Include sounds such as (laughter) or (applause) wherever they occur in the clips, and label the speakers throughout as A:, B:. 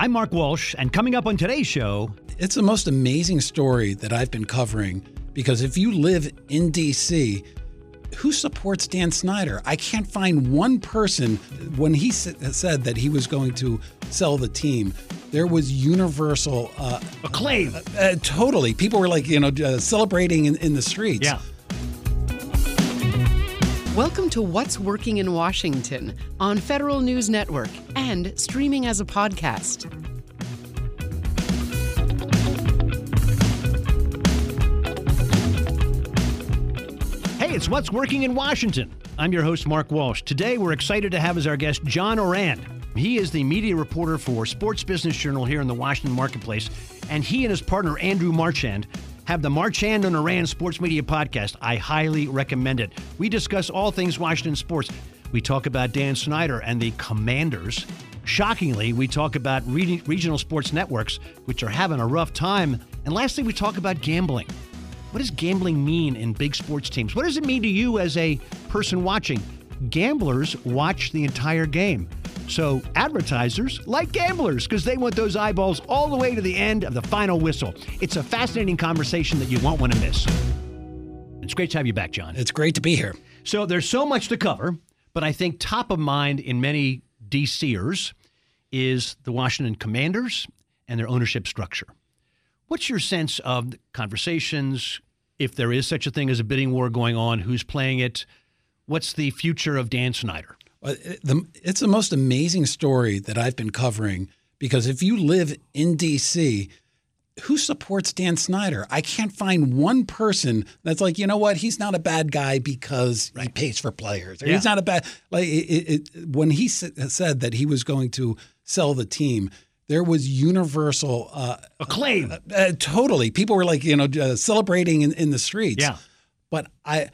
A: I'm Mark Walsh, and coming up on today's show,
B: It's the most amazing story that I've been covering because if you live in DC, who supports Dan Snyder? I can't find one person when he said that he was going to sell the team. There was universal, uh,
A: acclaim.
B: uh, totally. People were like, you know, uh, celebrating in, in the streets.
A: Yeah.
C: Welcome to What's Working in Washington on Federal News Network and streaming as a podcast.
A: Hey, it's What's Working in Washington. I'm your host, Mark Walsh. Today, we're excited to have as our guest John Ourand. He is the media reporter for Sports Business Journal here in the Washington marketplace, and he and his partner, Andrew Marchand, have the Marchand and Ourand Sports Media Podcast. I highly recommend it. We discuss all things Washington sports. We talk about Dan Snyder and the Commanders. Shockingly, we talk about re- regional sports networks, which are having a rough time. And lastly, we talk about gambling. What does gambling mean in big sports teams? What does it mean to you as a person watching? Gamblers watch the entire game. So advertisers like gamblers because they want those eyeballs all the way to the end of the final whistle. It's a fascinating conversation that you won't want to miss. It's great to have you back, John.
B: It's great to be here.
A: So there's so much to cover, but I think top of mind in many DCers is the Washington Commanders and their ownership structure. What's your sense of the conversations, if there is such a thing as a bidding war going on, who's playing it? What's the future of Dan Snyder?
B: Uh, It's the most amazing story that I've been covering because if you live in DC, who supports Dan Snyder? I can't find one person that's like, you know what, he's not a bad guy because he pays for players.
A: Yeah.
B: He's not a bad like it, it, when he s- said that he was going to sell the team. There was universal, uh,
A: Acclaim.
B: uh, totally. People were like, you know, uh, celebrating in, in the streets.
A: Yeah.
B: But I,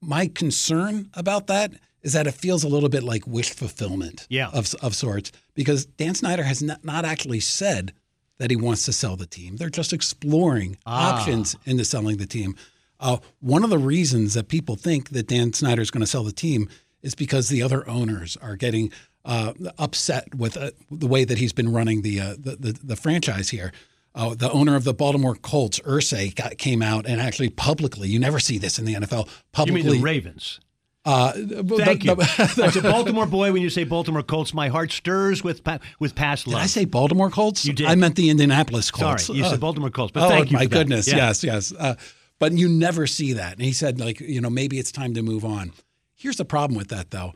B: my concern about that is that it feels a little bit like wish fulfillment
A: Yeah.
B: of, of sorts because Dan Snyder has not, not actually said that he wants to sell the team. They're just exploring
A: Ah.
B: options into selling the team. Uh, one of the reasons that people think that Dan Snyder is going to sell the team is because the other owners are getting uh, upset with uh, the way that he's been running the uh, the, the, the franchise here. Uh, the owner of the Baltimore Colts, Irsay, got, came out and actually publicly, you never see this in the NFL,
A: You
B: publicly.
A: mean the Ravens?
B: Uh,
A: Thank you. As a (laughs) Baltimore boy, when you say Baltimore Colts, my heart stirs with with past
B: Did
A: love.
B: I say Baltimore Colts?
A: You did.
B: I meant the Indianapolis Colts.
A: Sorry, you
B: Uh,
A: said Baltimore Colts, but
B: oh
A: thank you.
B: my
A: for that.
B: goodness,
A: Yeah.
B: yes, yes. Uh, but you never see that. And he said, like, you know, maybe it's time to move on. Here's the problem with that, though.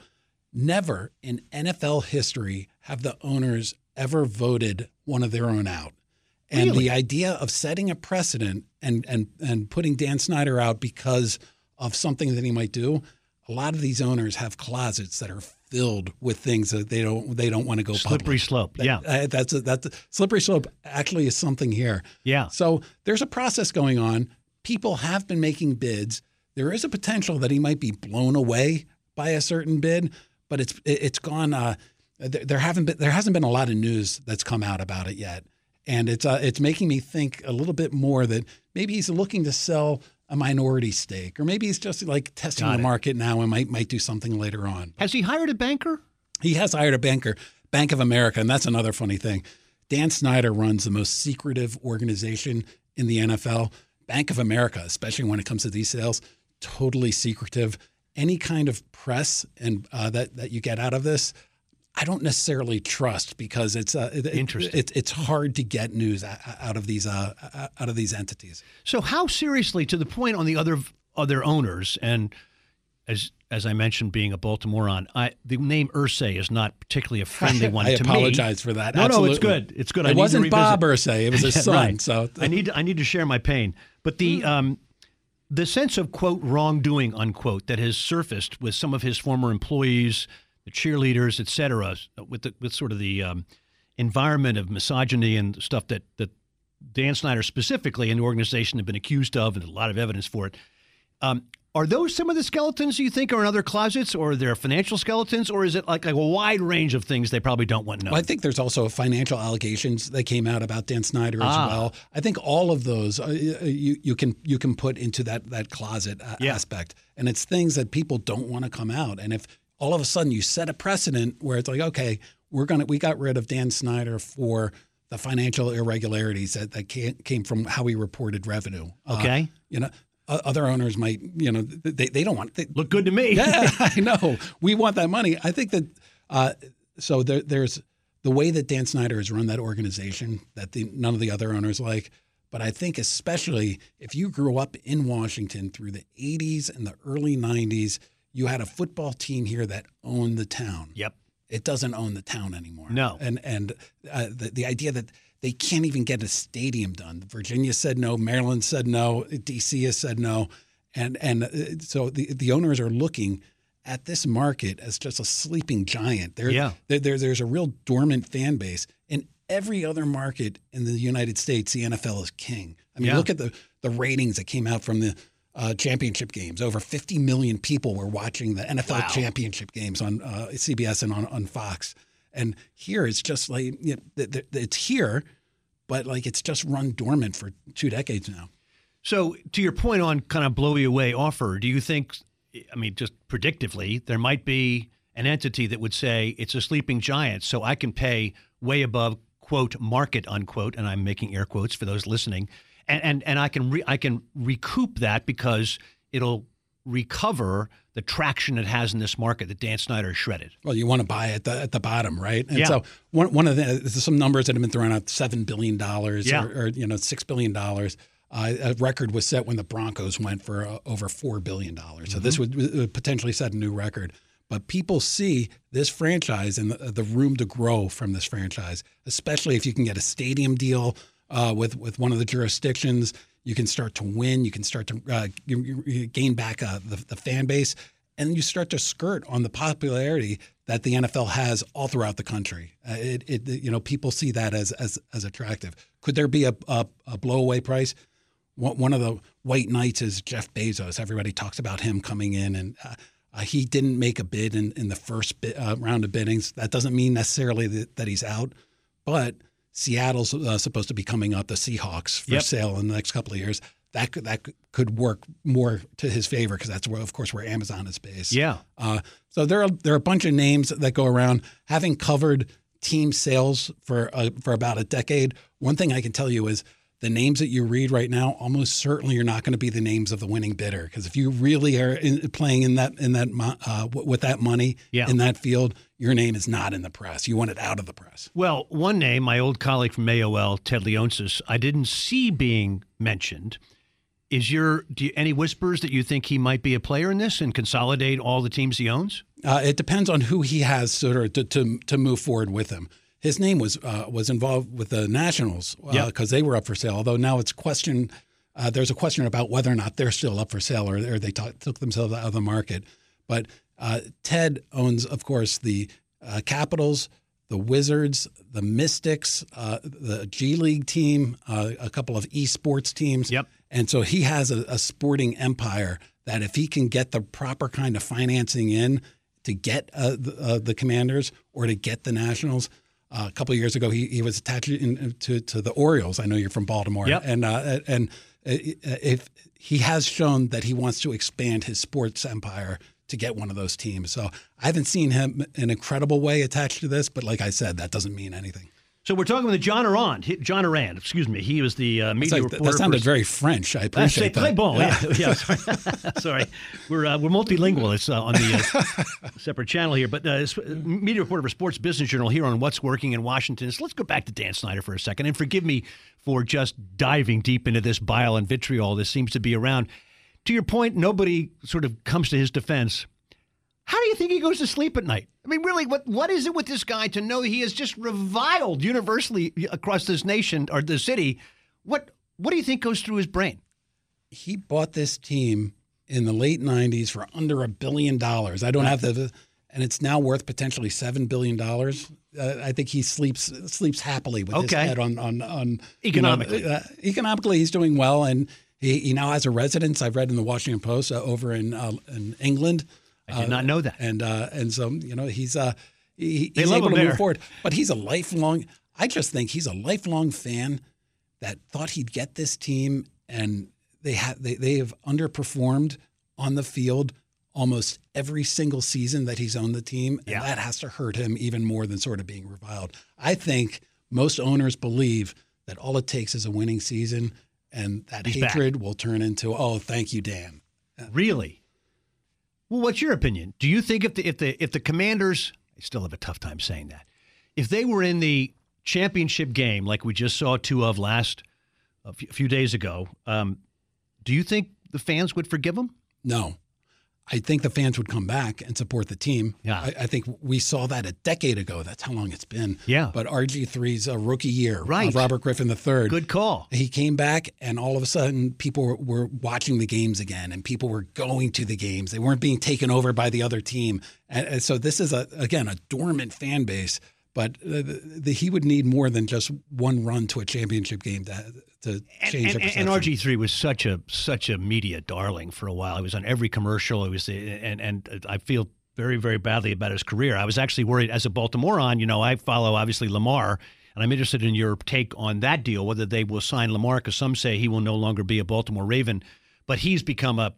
B: Never in NFL history have the owners ever voted one of their own out. And
A: Really?
B: the idea of setting a precedent and and and putting Dan Snyder out because of something that he might do, a lot of these owners have closets that are filled with things that they don't they don't want to go
A: Slippery
B: public.
A: slope. Yeah.
B: Uh, that's a, that's a, slippery slope. Actually, is something here.
A: Yeah.
B: So there's a process going on. People have been making bids. There is a potential that he might be blown away by a certain bid, but it's it- it's gone. Uh, there, there haven't been there hasn't been a lot of news that's come out about it yet, and it's uh, it's making me think a little bit more that maybe he's looking to sell a minority stake, or maybe he's just like testing
A: Got
B: the
A: it.
B: market now and might might do something later on.
A: Has he hired a banker?
B: He has hired a banker, Bank of America, and that's another funny thing. Dan Snyder runs the most secretive organization in the NFL. Bank of America, especially when it comes to these sales, totally secretive. Any kind of press and uh, that that you get out of this, I don't necessarily trust because it's uh, it- it-
A: Interesting.
B: It's hard to get news out of these uh, out of these entities.
A: So how seriously, to the point on the other other owners, and as as I mentioned, being a Baltimorean, I, the name Irsay is not particularly a friendly (laughs) one
B: I
A: to
B: apologize
A: me.
B: for that.
A: No, no, it's good. It's good.
B: It
A: to
B: wasn't Bob Irsay; it was his (laughs) son.
A: right.
B: So
A: I need I need to share my pain. But the
B: Hmm.
A: um, the sense of quote wrongdoing unquote that has surfaced with some of his former employees, the cheerleaders, et cetera, with the, with sort of the um, environment of misogyny and stuff that that Dan Snyder specifically and the organization have been accused of, and a lot of evidence for it. Um, are those some of the skeletons you think are in other closets, or are there financial skeletons, or is it like, like a wide range of things they probably don't want to know?
B: Well, I think there's also financial allegations that came out about Dan Snyder as
A: Ah.
B: well. I think all of those uh, you you can you can put into that that closet uh,
A: Yeah.
B: aspect, and it's things that people don't want to come out. And if all of a sudden you set a precedent where it's like, okay, we're gonna we got rid of Dan Snyder for the financial irregularities that, that came, from how he reported revenue. Uh,
A: Okay.
B: you know, other owners might, you know, they, they don't want. They,
A: Look good to me.
B: yeah, (laughs) I know. We want that money. I think that uh, so there, there's the way that Dan Snyder has run that organization that the, none of the other owners like. But I think especially if you grew up in Washington through the 80s and the early 90s, you had a football team here that owned the town.
A: Yep.
B: It doesn't own the town anymore.
A: No.
B: And and uh, the the idea that they can't even get a stadium done. Virginia said no. Maryland said no. DC has said no. And and uh, so the the owners are looking at this market as just a sleeping giant. There,
A: Yeah.
B: there, there- there's a real dormant fan base. In every other market in the United States, the NFL is king. I mean,
A: Yeah.
B: look at the the ratings that came out from the uh, championship games. Over 50 million people were watching the NFL
A: Wow.
B: championship games on uh, CBS and on, on Fox. And here it's just like you know, it's here, but like it's just run dormant for two decades now.
A: So, to your point on kind of blow you away offer, do you think, I mean, just predictively, there might be an entity that would say it's a sleeping giant, so I can pay way above quote market unquote, and I'm making air quotes for those listening, and and and I can re, I can recoup that because it'll recover the traction it has in this market that Dan Snyder shredded.
B: Well, you want to buy at the at the bottom, right? And
A: Yeah.
B: so one one of the some numbers that have been thrown out: seven billion dollars,
A: Yeah.
B: or, or you know, six billion dollars. Uh, a record was set when the Broncos went for uh, over four billion dollars. So this would uh, potentially set a new record. But people see this franchise and the, the room to grow from this franchise, especially if you can get a stadium deal uh, with with one of the jurisdictions. You can start to win. You can start to uh, you- you gain back uh, the, the fan base, and you start to skirt on the popularity that the NFL has all throughout the country. Uh, it, it, you know, people see that as as as attractive. Could there be a a, a blowaway price? One of the white knights is Jeff Bezos. Everybody talks about him coming in, and uh, uh, he didn't make a bid in, in the first bid, uh, round of biddings. That doesn't mean necessarily that, that he's out, but Seattle's uh, supposed to be coming up, the Seahawks for
A: Yep.
B: sale in the next couple of years. That could, that could work more to his favor because that's where, of course, where Amazon is based.
A: Yeah.
B: Uh, so there are there are a bunch of names that go around. Having covered team sales for uh, for about a decade, one thing I can tell you is the names that you read right now almost certainly are not going to be the names of the winning bidder. Because if you really are in, playing in that in that uh, with that money
A: Yeah.
B: in that field, your name is not in the press. You want it out of the press.
A: Well, one name, my old colleague from AOL, Ted Leonsis, I didn't see being mentioned. Is your do you, any whispers that you think he might be a player in this and consolidate all the teams he owns?
B: Uh, it depends on who he has sort of to, to, to move forward with him. His name was uh, was involved with the Nationals
A: Yep.
B: because they were up for sale. Although now it's question. Uh, there's a question about whether or not they're still up for sale or, or they took took themselves out of the market. But uh, Ted owns, of course, the uh, Capitals, the Wizards, the Mystics, uh, the G League team, uh, a couple of esports teams.
A: Yep.
B: And so he has a, a sporting empire that if he can get the proper kind of financing in to get uh, the, uh, the Commanders or to get the Nationals. Uh, a couple of years ago, he, he was attached in, to to the Orioles. I know you're from Baltimore,
A: Yep.
B: and uh, and uh, if he has shown that he wants to expand his sports empire to get one of those teams. So I haven't seen him in an incredible way attached to this, but like I said, that doesn't mean anything.
A: So we're talking with John Ourand. He- John Ourand, excuse me. He was the uh, media
B: like,
A: reporter.
B: that sounded
A: for,
B: very French. I
A: Uh,
B: appreciate that.
A: très bon. Yeah, yeah. (laughs) sorry. (laughs) sorry. We're uh, we're multilingual. It's uh, on the uh, (laughs) separate channel here, but uh, media reporter for Sports Business Journal here on what's working in Washington. So let's go back to Dan Snyder for a second, and forgive me for just diving deep into this bile and vitriol. that seems to be around. To your point, nobody sort of comes to his defense. How do you think he goes to sleep at night? I mean, really, what what is it with this guy to know he is just reviled universally across this nation or the city? What what do you think goes through his brain?
B: he bought this team in the late 90s for under a billion dollars. I don't have the, and it's now worth potentially seven billion dollars. Uh, I think he sleeps sleeps happily with his head on on on you know,
A: Economically.
B: uh, economically, he's doing well, and he, he now has a residence. I've read in the Washington Post uh, over in uh, in England.
A: I did not know that.
B: and uh, and so you know he's uh he,
A: They
B: he's
A: love
B: able to
A: there.
B: move forward. But he's a lifelong. I just think he's a lifelong fan that thought he'd get this team, and they have they they have underperformed on the field almost every single season that he's owned the team, and
A: Yeah.
B: that has to hurt him even more than sort of being reviled. I think most owners believe that all it takes is a winning season, and that
A: He's back.
B: hatred will turn into, "Oh, thank you, Dan."
A: Really? Well, what's your opinion? Do you think if the if the if the Commanders, I still have a tough time saying that, if they were in the championship game like we just saw two of last a few, few days ago, um, do you think the fans would forgive them?
B: No. I think the fans would come back and support the team.
A: Yeah.
B: I, I think we saw that a decade ago. That's how long it's been.
A: Yeah.
B: But RG3's a rookie year
A: Right.
B: of Robert Griffin III.
A: Good call.
B: He came back, and all of a sudden, people were, were watching the games again, and people were going to the games. They weren't being taken over by the other team. And, and so, this is a again a dormant fan base. But the, the, he would need more than just one run to a championship game to to change
A: and, and, and RG three was such a such a media darling for a while. He was on every commercial. It was and and I feel very very badly about his career. I was actually worried as a Baltimorean. You know, I follow obviously Lamar, and I'm interested in your take on that deal. Whether they will sign Lamar, because some say he will no longer be a Baltimore Raven, but he's become a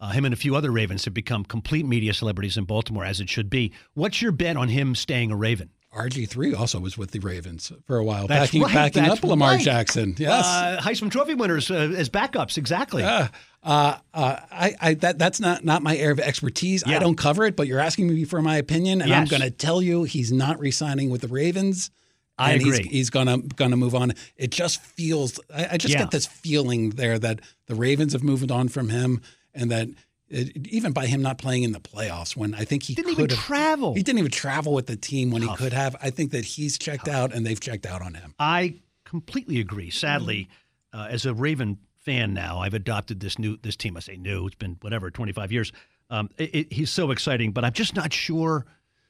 A: uh, him and a few other Ravens have become complete media celebrities in Baltimore, as it should be. What's your bet on him staying a Raven?
B: RG3 also was with the Ravens for a while,
A: That's
B: backing,
A: right,
B: backing up Lamar
A: right.
B: Jackson. Yes.
A: Uh, Heisman Trophy winners uh, as backups, exactly.
B: Uh, uh, uh, I, I that that's not not my area of expertise.
A: Yeah.
B: I don't cover it, but you're asking me for my opinion, and I'm going to tell you he's not re-signing with the Ravens.
A: I
B: and
A: agree.
B: He's, he's gonna gonna move on. It just feels. I, I just
A: Yeah.
B: get this feeling there that the Ravens have moved on from him, and that it, even by him not playing in the playoffs, when I think he
A: Didn't even
B: have
A: travel.
B: he didn't even travel with the team when
A: Tough.
B: he could have. I think that he's checked out, and they've checked out on him.
A: I completely agree. Sadly, uh, as a Raven fan now, I've adopted this new this team. I say new; it's been whatever twenty five years. Um, it, it, he's so exciting, but I'm just not sure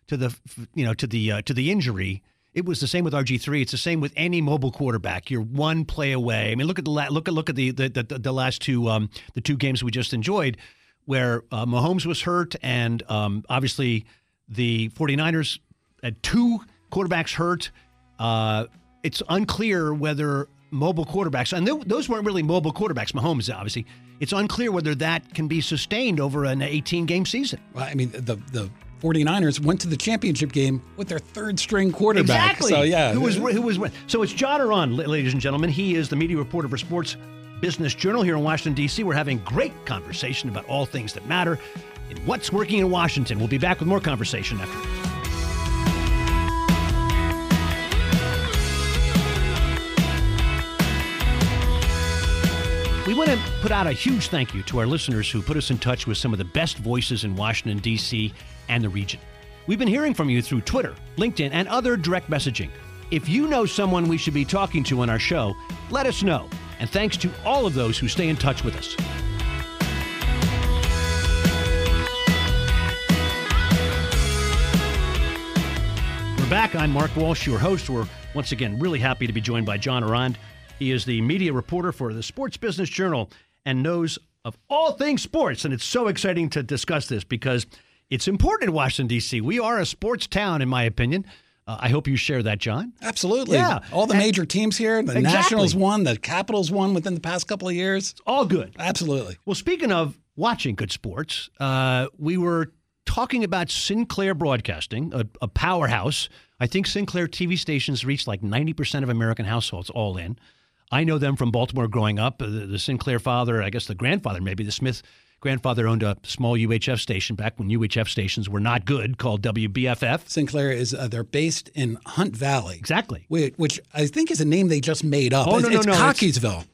A: to the you know to the uh, to the injury. It was the same with RG three. It's the same with any mobile quarterback. You're one play away. I mean, look at the la- look at look at the the, the, the last two um, the two games we just enjoyed, where uh, Mahomes was hurt, and um, obviously the 49ers had two quarterbacks hurt. Uh, it's unclear whether mobile quarterbacks, and th- those weren't really mobile quarterbacks, Mahomes, obviously. It's unclear whether that can be sustained over an 18 game season.
B: Well, I mean, the the 49ers went to the championship game with their third string quarterback.
A: Exactly.
B: So yeah,
A: Who was who was so it's John Ourand, ladies and gentlemen. He is the media reporter for Sports Business Journal here in Washington D.C. We're having great conversation about all things that matter and what's working in Washington. We'll be back with more conversation after. We want to put out a huge thank you to our listeners who put us in touch with some of the best voices in Washington, D.C. and the region. We've been hearing from you through Twitter, LinkedIn, and other direct messaging. If you know someone we should be talking to on our show, let us know. And thanks to all of those who stay in touch with us. We're back. I'm Mark Walsh, your host. We're once again really happy to be joined by John Ourand. He is the media reporter for the Sports Business Journal and knows of all things sports. And it's so exciting to discuss this because it's important in Washington, D.C. We are a sports town, in my opinion. Uh, I hope you share that, John.
B: Absolutely.
A: Yeah.
B: All the
A: And-
B: major teams here. The
A: Exactly.
B: Nationals won. The Capitals won within the past couple of years.
A: It's All good.
B: Absolutely.
A: Well, speaking of watching good sports, uh, we were talking about Sinclair Broadcasting, a, a powerhouse. I think Sinclair TV stations reach like 90% of American households all in. I know them from Baltimore growing up. Uh, The, the Sinclair father, I guess the grandfather, maybe the Smith grandfather owned a small UHF station back when UHF stations were not good called WBFF.
B: Sinclair is uh, they're based in Hunt Valley,
A: Exactly.
B: which, which I think is a name they just made up.
A: Oh,
B: it's,
A: no, no,
B: it's
A: no, it's-
B: Cockeysville.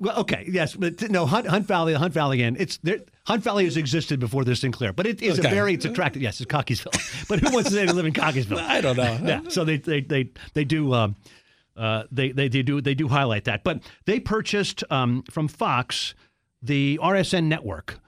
A: Well, okay, yes, but no, Hunt, Hunt Valley, the Hunt Valley Inn. It's there. Hunt Valley has existed before this Sinclair, but it is
B: Okay.
A: a very it's attractive. Yes, it's Cockeysville, (laughs) but who wants to say they live in Cockeysville?
B: I don't know.
A: yeah, so they they they they do. Um, uh, they, they they do they do highlight that, but they purchased um, from Fox the RSN network.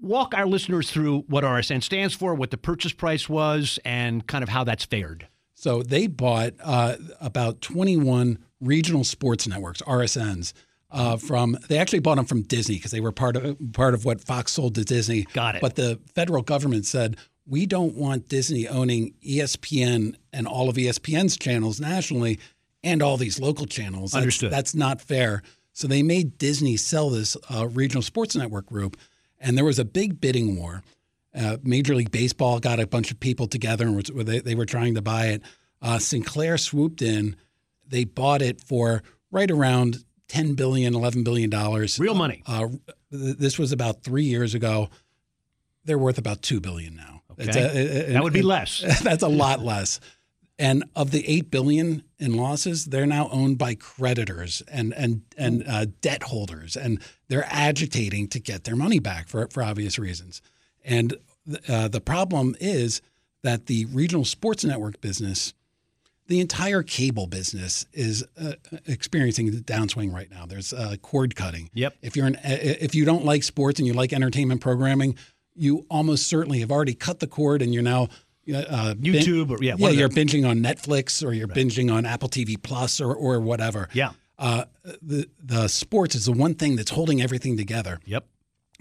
A: Walk our listeners through what RSN stands for, what the purchase price was, and kind of how that's fared.
B: So they bought uh, about 21 regional sports networks, RSNs, uh, from. They actually bought them from Disney because they were part of part of what Fox sold to Disney.
A: Got it.
B: But the federal government said we don't want Disney owning ESPN and all of ESPN's channels nationally and all these local channels. That's-
A: Understood.
B: That's not fair. So they made Disney sell this uh, regional sports network group, and there was a big bidding war. Uh, Major League Baseball got a bunch of people together and was, they, they were trying to buy it. Uh, Sinclair swooped in. They bought it for right around 10 billion, 11 billion dollars.
A: Real money.
B: Uh, th- this was about three years ago. They're worth about two billion now.
A: Okay.
B: It's a-
A: That would be less. (laughs)
B: That's a lot less. And of the eight billion in losses, they're now owned by creditors and and and uh, debt holders, and they're agitating to get their money back for for obvious reasons. And uh, the problem is that the regional sports network business, the entire cable business, is uh, experiencing the downswing right now. There's uh, cord cutting.
A: Yep.
B: If you're an, if you don't like sports and you like entertainment programming, you almost certainly have already cut the cord, and you're now uh, bin-
A: YouTube or- yeah,
B: yeah, you're binging on Netflix or you're binging on Apple TV Plus or or whatever.
A: Yeah.
B: Uh, the the sports is the one thing that's holding everything together.
A: Yep.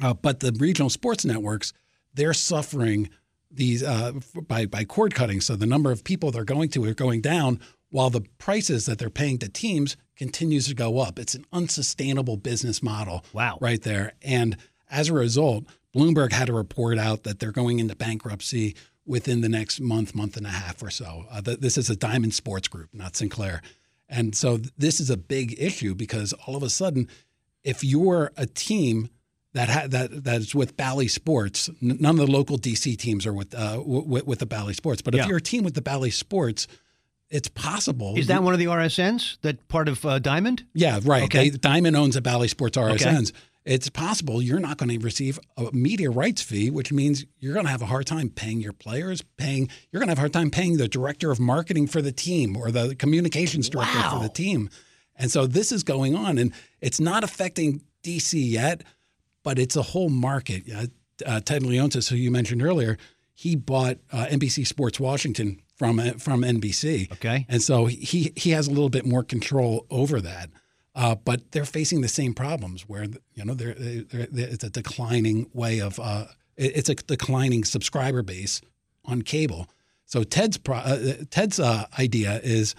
B: Uh, but the regional sports networks, they're suffering these uh, f- by by cord cutting. So the number of people they're going to are going down, while the prices that they're paying to teams continues to go up. It's an unsustainable business model.
A: Wow.
B: right there. And as a result, Bloomberg had to report out that they're going into bankruptcy within the next month, month and a half or so. Uh, th- this is a Diamond Sports Group, not Sinclair. And so th- this is a big issue because all of a sudden, if you're a team that ha- that that's with Bally Sports, n- none of the local DC teams are with uh, w- with, with the Bally Sports. But if
A: Yeah.
B: you're a team with the Bally Sports, it's possible.
A: Is that one of the RSNs that part of uh, Diamond?
B: Yeah, right.
A: Okay.
B: They, Diamond owns the Bally Sports RSNs. It's possible you're not going to receive a media rights fee, which means you're going to have a hard time paying your players, paying you're going to have a hard time paying the director of marketing for the team or the communications director for the team. And so this is going on, and it's not affecting DC yet, but it's a whole market. Uh, Ted Leonsis, who you mentioned earlier, he bought uh, NBC Sports Washington from from NBC.
A: Okay.
B: And so he he has a little bit more control over that. Uh, but they're facing the same problems where you know they're, they're, they're- it's a declining way of uh, it- it's a declining subscriber base on cable. So Ted's pro, uh, Ted's uh, idea is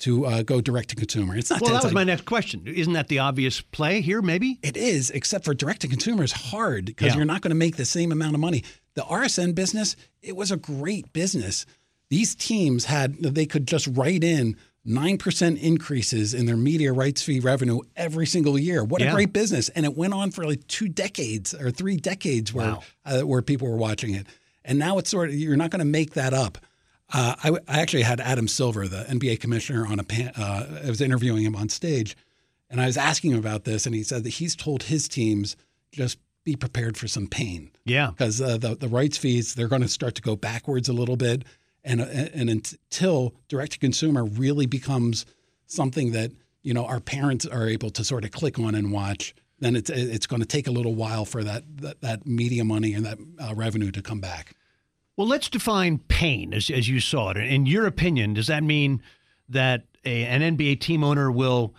B: to uh, go direct to consumer. It's not
A: Well, that
B: Ted's
A: was my
B: idea.
A: next question. Isn't that the obvious play here? Maybe.
B: It is, except for direct to consumer is hard because
A: Yeah.
B: you're not going to make the same amount of money. The RSN business, it was a great business. These teams had they could just write in nine percent increases in their media rights fee revenue every single year. What
A: Yeah.
B: a great business! And it went on for like two decades or three decades where
A: Wow.
B: uh, where people were watching it. And now it's sort of you're not going to make that up. Uh, I, I actually had Adam Silver, the NBA commissioner, on a pan, uh, I was interviewing him on stage, and I was asking him about this, and he said that he's told his teams just be prepared for some pain
A: Yeah.
B: because uh, the the rights fees they're going to start to go backwards a little bit, and uh, and until direct to consumer really becomes something that you know our parents are able to sort of click on and watch, then it's it's going to take a little while for that that, that media money and that uh, revenue to come back.
A: Well, let's define pain as, as you saw it. In your opinion, does that mean that a, an NBA team owner will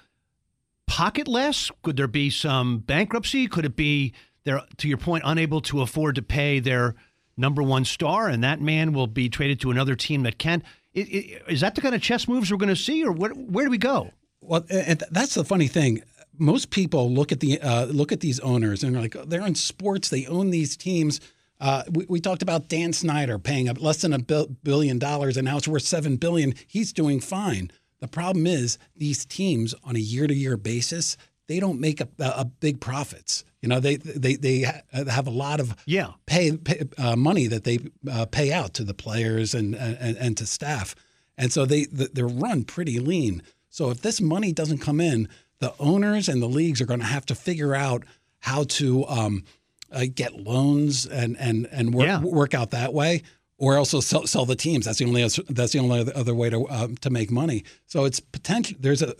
A: pocket less? Could there be some bankruptcy? Could it be they're, to your point, unable to afford to pay their number one star, and that man will be traded to another team that can? Is that the kind of chess moves we're going to see, or where, where do we go?
B: Well, and that's the funny thing. Most people look at the uh, look at these owners and they're like, oh, they're in sports. They own these teams. Uh, we, we talked about Dan Snyder paying up less than a billion dollars, and now it's worth seven billion. He's doing fine. The problem is these teams on a year to year basis, they don't make a, a big profits. You know, they they they have a lot of
A: Yeah.
B: pay, pay uh, money that they uh, pay out to the players and, and and to staff, and so they they're run pretty lean. So if this money doesn't come in, the owners and the leagues are going to have to figure out how to um, uh, get loans and and and work
A: Yeah.
B: work out that way, or also sell, sell the teams. That's the only that's the only other- way to um, to make money. So it's potential. There's a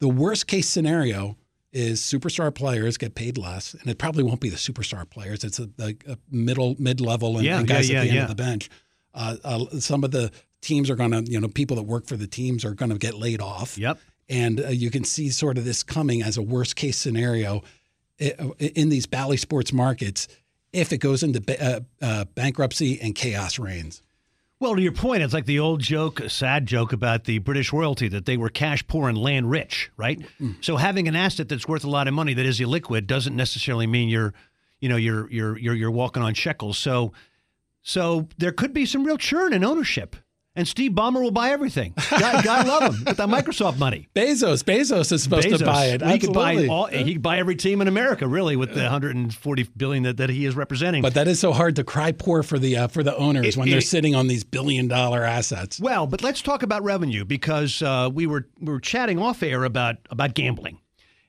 B: the worst case scenario is superstar players get paid less, and it probably won't be the superstar players. It's a, like a middle mid level and,
A: Yeah,
B: and guys
A: yeah,
B: at the end of the bench. Uh, uh, some of the teams are going to, you know, people that work for the teams are going to get laid off.
A: Yep.
B: And uh, you can see sort of this coming as a worst case scenario in these Bally Sports markets if it goes into ba- uh, uh, bankruptcy and chaos reigns.
A: Well, to your point, it's like the old joke, a sad joke about the British royalty that they were cash poor and land rich, right? Mm. So having an asset that's worth a lot of money that is illiquid doesn't necessarily mean you're, you know, you're you're you're you're walking on shekels. So So there could be some real churn in ownership. And Steve Ballmer will buy everything. God, God love him with that Microsoft money. (laughs)
B: Bezos, Bezos is supposed
A: Bezos.
B: to buy it.
A: He could buy all. He could buy every team in America, really, with the 140 billion that, that he is representing.
B: But that is so hard to cry poor for the uh, for the owners
A: It-
B: when they're sitting on these billion dollar assets.
A: Well, but let's talk about revenue because uh, we were we were chatting off air about about gambling,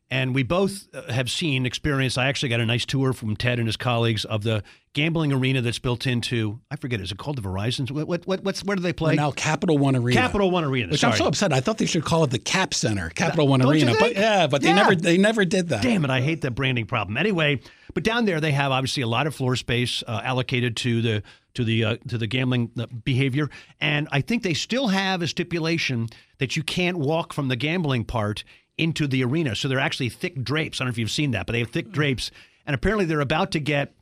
A: and we both uh, have seen experience. I actually got a nice tour from Ted and his colleagues of the gambling arena that's built into I forget is it called the Verizon? What what, what what's where do they play?
B: Now Capital One Arena.
A: Capital One Arena.
B: Which
A: sorry.
B: I'm so upset. I thought they should call it the Cap Center, Capital One
A: Don't
B: Arena. But yeah, but they
A: Yeah.
B: never they never did that.
A: Damn it, I hate that branding problem. Anyway, but down there they have obviously a lot of floor space uh, allocated to the to the uh, to the gambling uh, behavior, and I think they still have a stipulation that you can't walk from the gambling part into the arena. So they're actually thick drapes. I don't know if you've seen that, but they have thick drapes, and apparently they're about to get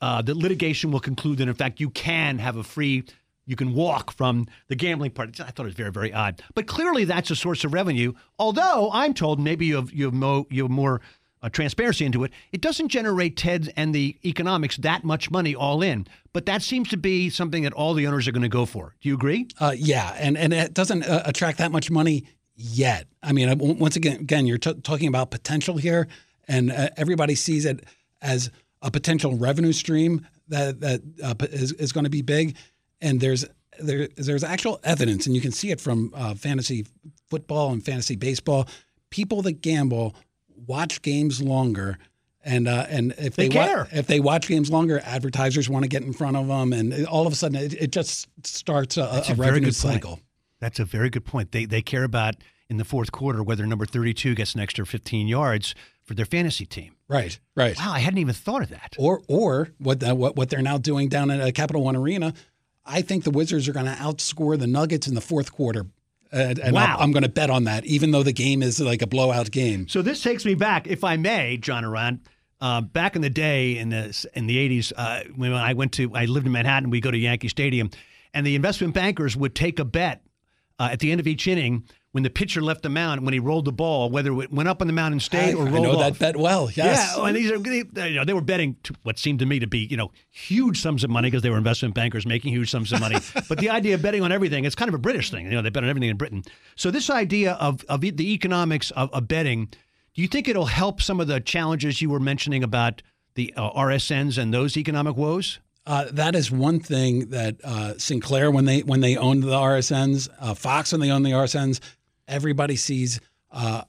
A: uh, the litigation will conclude that in fact you can have a free. You can walk from the gambling part. I thought it was very, very odd, but clearly that's a source of revenue. Although I'm told maybe you have you have, mo, you have more uh, transparency into it. It doesn't generate Ted and the economics that much money all in, but that seems to be something that all the owners are going to go for. Do you agree?
B: Uh, yeah, and and it doesn't uh, attract that much money yet. I mean, uh, once again, again, you're t- talking about potential here, and uh, everybody sees it as a potential revenue stream that that uh, is, is going to be big. And there's there there's actual evidence, and you can see it from uh, fantasy football and fantasy baseball. People that gamble watch games longer. And uh, and if
A: They
B: they, wa- if they watch games longer, advertisers want to get in front of them, and all of a sudden it, it just starts a, a,
A: a
B: revenue
A: good point.
B: cycle.
A: That's a very good point. They they care about in the fourth quarter whether number 32 gets an extra 15 yards for their fantasy team.
B: Right, right.
A: Wow, I hadn't even thought of that.
B: Or or what the, what what they're now doing down at uh, Capital One Arena. I think the Wizards are going to outscore the Nuggets in the fourth quarter. And, and
A: Wow.
B: I'm, I'm going to bet on that, even though the game is like a blowout game.
A: So this takes me back, if I may, John Ourand. Uh, back in the day, in the in the eighties, uh, when I went to, I lived in Manhattan. We go to Yankee Stadium, and the investment bankers would take a bet uh, at the end of each inning when the pitcher left the mound when he rolled the ball, whether it went up on the mound and
B: I,
A: stayed or
B: I
A: rolled
B: know
A: off.
B: that bet well. Yes.
A: Yeah, and these are they, you know they were betting to what seemed to me to be you know huge sums of money because they were investment bankers making huge sums of money. (laughs) but the idea of betting on everything it's kind of a British thing. You know they bet on everything in Britain. So this idea of of the economics of, of betting, do you think it'll help some of the challenges you were mentioning about the uh, RSNs and those economic woes?
B: Uh, that is one thing that uh, Sinclair, when they when they owned the RSNs, uh, Fox when they owned the RSNs, everybody sees uh,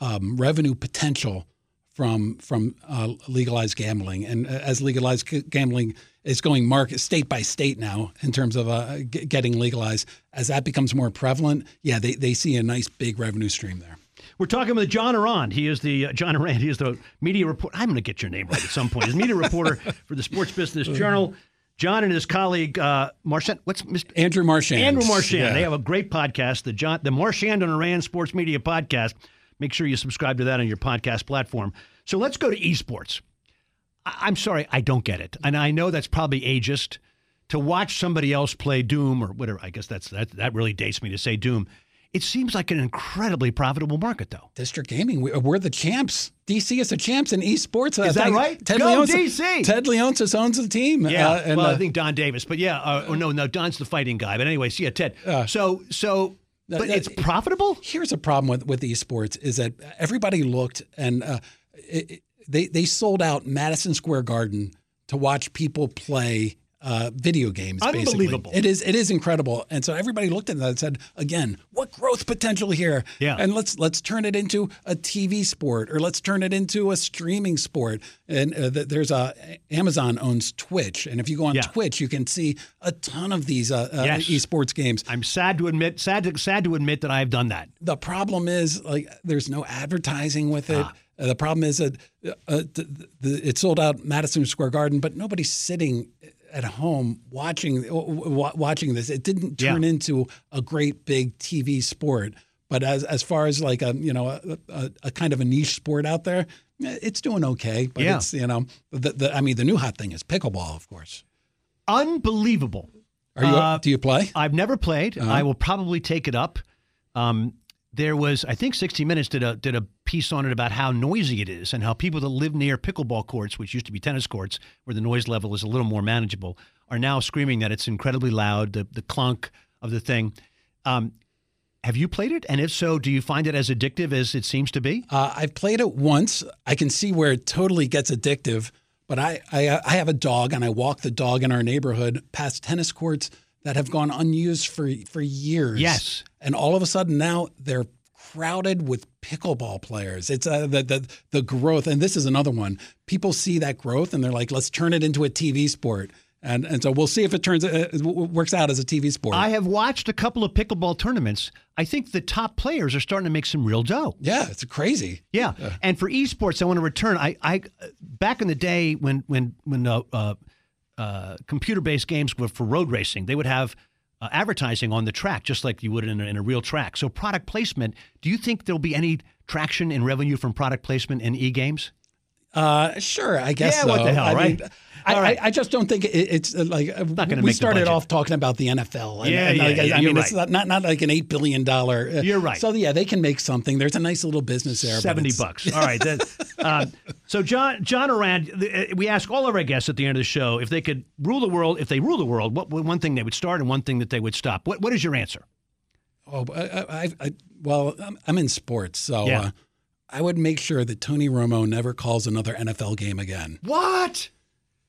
B: um, revenue potential from from uh, legalized gambling, and uh, as legalized gambling is going market state by state now in terms of uh, g- getting legalized, as that becomes more prevalent, yeah, they they see a nice big revenue stream there.
A: We're talking with John Ourand. He is the uh, John Ourand. He is the media reporter. I'm going to get your name right at some point. He's media reporter (laughs) for the Sports Business Journal. John and his colleague uh, Marchand. What's Mr.
B: Andrew Marchand.
A: Andrew Marchand.
B: Yeah.
A: They have a great podcast, the John, the Marchand and Ourand Sports Media Podcast. Make sure you subscribe to that on your podcast platform. So let's go to esports. I- I'm sorry, I don't get it, and I know that's probably ageist to watch somebody else play Doom or whatever. I guess that's that. That really dates me to say Doom. It seems like an incredibly profitable market, though.
B: District Gaming, we, we're the champs. DC is the champs in esports.
A: Is
B: I
A: that right?
B: Ted
A: Go
B: Leonsis,
A: DC!
B: Ted Leonsis owns the team.
A: Yeah,
B: uh, and,
A: well,
B: uh,
A: I think Don Davis, but yeah, uh, or no, no, Don's the fighting guy. But anyways, yeah, Ted. so, so, but
B: uh,
A: it's profitable.
B: here's a problem with with esports is that everybody looked and uh, it- they they sold out Madison Square Garden to watch people play uh, video games. basically.
A: Unbelievable.
B: It is it is incredible, and so everybody looked at that and said, again, what growth potential here?
A: Yeah.
B: and let's let's turn it into a TV sport or let's turn it into a streaming sport. And uh, there's a Amazon owns Twitch, and if you go on
A: Yeah.
B: Twitch, you can see a ton of these uh, uh,
A: Yes.
B: esports games.
A: I'm sad to admit, sad to, sad to admit that I've done that.
B: The problem is like there's no advertising with it.
A: Ah.
B: Uh, the problem is that uh, the, the, it sold out Madison Square Garden, but nobody's sitting at home watching watching this. It didn't
A: Yeah.
B: turn into a great big TV sport. But as as far as like a you know a, a, a kind of a niche sport out there, eh, it's doing okay. But
A: Yeah.
B: it's you know the, the I mean the new hot thing is pickleball, of course.
A: Unbelievable.
B: Are you
A: Uh,
B: do you play?
A: I've never played.
B: Uh-huh.
A: I will probably take it up. Um, there was, I think, 60 Minutes did a did a piece on it about how noisy it is and how people that live near pickleball courts, which used to be tennis courts, where the noise level is a little more manageable, are now screaming that it's incredibly loud, the the clunk of the thing. Um, have you played it? And if so, do you find it as addictive as it seems to be?
B: Uh, I've played it once. I can see where it totally gets addictive. But I, I, I have a dog, and I walk the dog in our neighborhood past tennis courts that have gone unused for for years.
A: Yes.
B: and all of a sudden now they're crowded with pickleball players. It's uh, the, the the growth, and this is another one. People see that growth, and they're like, let's turn it into a TV sport. And, and so we'll see if it turns uh, works out as a TV sport.
A: I have watched a couple of pickleball tournaments. I think the top players are starting to make some real dough.
B: yeah, it's crazy.
A: Yeah, and for esports, I want to return. I, I back in the day when when when uh, uh, computer-based games for road racing, they would have uh, advertising on the track, just like you would in a, in a real track. So product placement. Do you think there'll be any traction in revenue from product placement in e-games?
B: Uh, sure, I guess.
A: Yeah, what the hell,
B: I
A: right?
B: Mean, I,
A: right.
B: I, I just don't think it, it's uh, like uh,
A: not
B: we
A: make
B: started off talking about the NFL. And,
A: Yeah,
B: and,
A: yeah,
B: like,
A: yeah,
B: I mean, it's
A: right.
B: not, not not like an eight billion dollar. uh,
A: You're right.
B: So yeah, they can make something. There's a nice little business there.
A: Seventy bucks. All right. That, um, so John John uh, we ask all of our guests at the end of the show if they could rule the world. If they rule the world, what one thing they would start and one thing that they would stop. What what is your answer?
B: Oh, I, I, I, well, I'm, I'm in sports, so
A: Yeah.
B: uh, I would make sure that Tony Romo never calls another NFL game again.
A: What?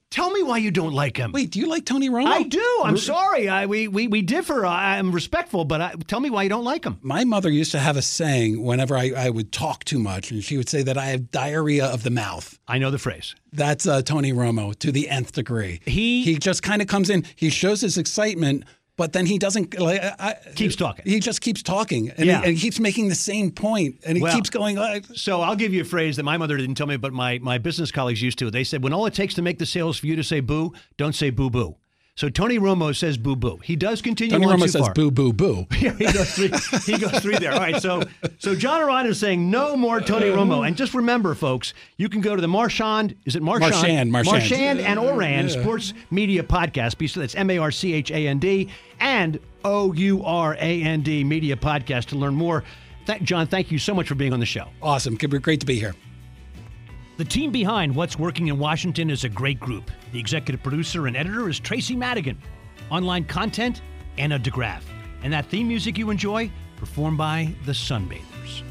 A: Tell me why you don't like him.
B: Wait, do you like Tony Romo?
A: I do. I'm sorry. I, we, we, we differ. I, I'm respectful, but I, tell me why you don't like him.
B: My mother used to have a saying whenever I, I would talk too much, and she would say that I have diarrhea of the mouth.
A: I know the phrase.
B: That's uh, Tony Romo to the nth degree.
A: He-
B: he just kind of comes in. He shows his excitement, but then he doesn't like. I,
A: Keeps talking.
B: He just keeps talking, and,
A: Yeah.
B: he, and he keeps making the same point, and he
A: Well-
B: keeps going. Oh, like,
A: So I'll give you a phrase that my mother didn't tell me, but my, my business colleagues used to. They said, when all it takes to make the sales for you to say boo, don't say boo boo. So Tony Romo says boo boo. He does continue
B: Tony Romo says
A: far.
B: boo boo boo.
A: Yeah, he goes three. He goes three there. All right. So, so John Ourand is saying no more Tony Romo. And just remember, folks, you can go to the Marchand. Is it Marchand?
B: Marchand, Marchand.
A: Marchand and Ourand Sports Media Podcast. So that's M A R C H A N D and O U R A N D Media Podcast to learn more. Th- John, thank you so much for being on the show.
B: Awesome, great to be here.
A: The team behind What's Working in Washington is a great group. The executive producer and editor is Tracy Madigan. Online content, Anna DeGraff. And that theme music you enjoy, performed by the Sunbathers.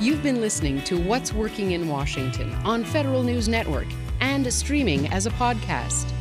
C: You've been listening to What's Working in Washington on Federal News Network and streaming as a podcast.